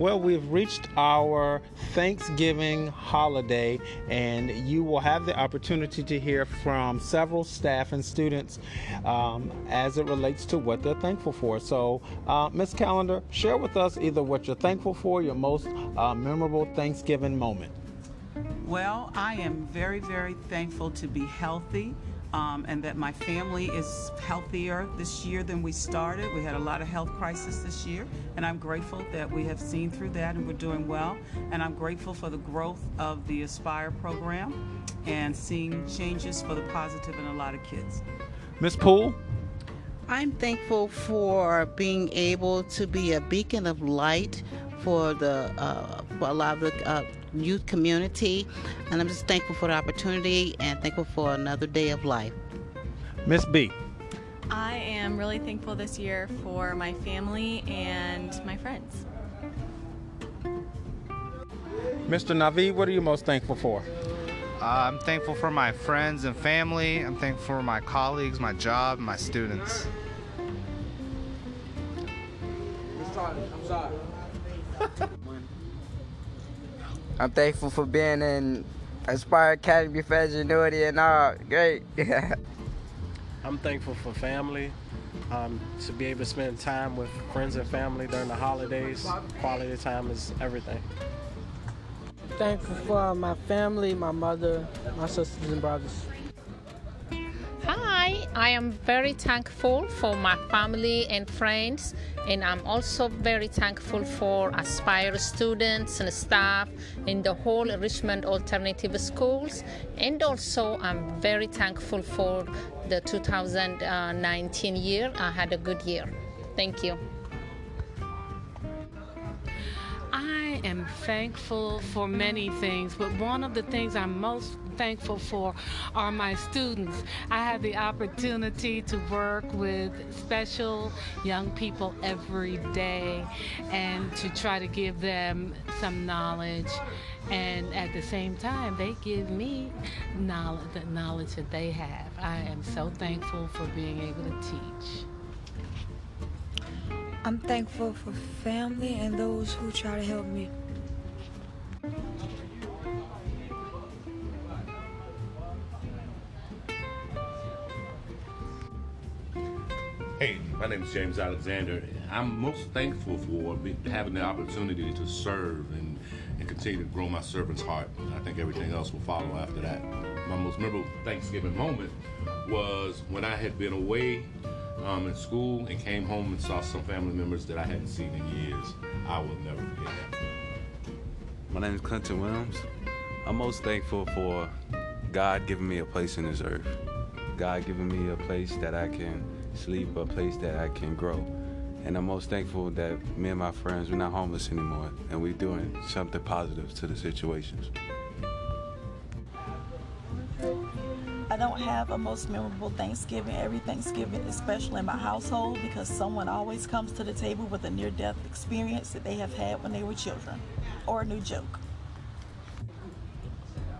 Well, we've reached our Thanksgiving holiday, and you will have the opportunity to hear from several staff and students um, as it relates to what they're thankful for. So, uh, Ms. Calendar, share with us either what you're thankful for, your most uh, memorable Thanksgiving moment. Well, I am very, very thankful to be healthy. Um, and that my family is healthier this year than we started. We had a lot of health crisis this year, and I'm grateful that we have seen through that and we're doing well. And I'm grateful for the growth of the Aspire program and seeing changes for the positive in a lot of kids. Ms. Poole? I'm thankful for being able to be a beacon of light for the uh, for a lot of the uh, youth community, and I'm just thankful for the opportunity and thankful for another day of life. Miss B. I am really thankful this year for my family and my friends. Mr. Navi, what are you most thankful for? Uh, I'm thankful for my friends and family. I'm thankful for my colleagues, my job, my students. I'm sorry. I'm thankful for being in Aspire Academy for Ingenuity and all. Great. I'm thankful for family, um, to be able to spend time with friends and family during the holidays. Quality time is everything. Thankful for my family, my mother, my sisters and brothers. I am very thankful for my family and friends, and I'm also very thankful for Aspire students and staff in the whole Richmond Alternative Schools, and also I'm very thankful for the 2019 year. I had a good year. Thank you. I am thankful for many things, but one of the things I'm most thankful for are my students. I have the opportunity to work with special young people every day and to try to give them some knowledge. And at the same time, they give me knowledge, the knowledge that they have. I am so thankful for being able to teach. I'm thankful for family and those who try to help me. Hey, my name is James Alexander. I'm most thankful for having the opportunity to serve and, and continue to grow my servant's heart. I think everything else will follow after that. My most memorable Thanksgiving moment was when I had been away um, in school and came home and saw some family members that I hadn't seen in years. I will never forget that. My name is Clinton Williams. I'm most thankful for God giving me a place in this earth. God giving me a place that I can sleep, a place that I can grow. And I'm most thankful that me and my friends, we're not homeless anymore and we're doing something positive to the situations. I don't have a most memorable Thanksgiving. Every Thanksgiving especially in my household because someone always comes to the table with a near death experience that they have had when they were children or a new joke.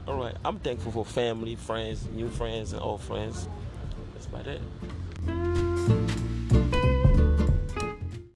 All right, I'm thankful for family, friends, new friends, and old friends. That's about it you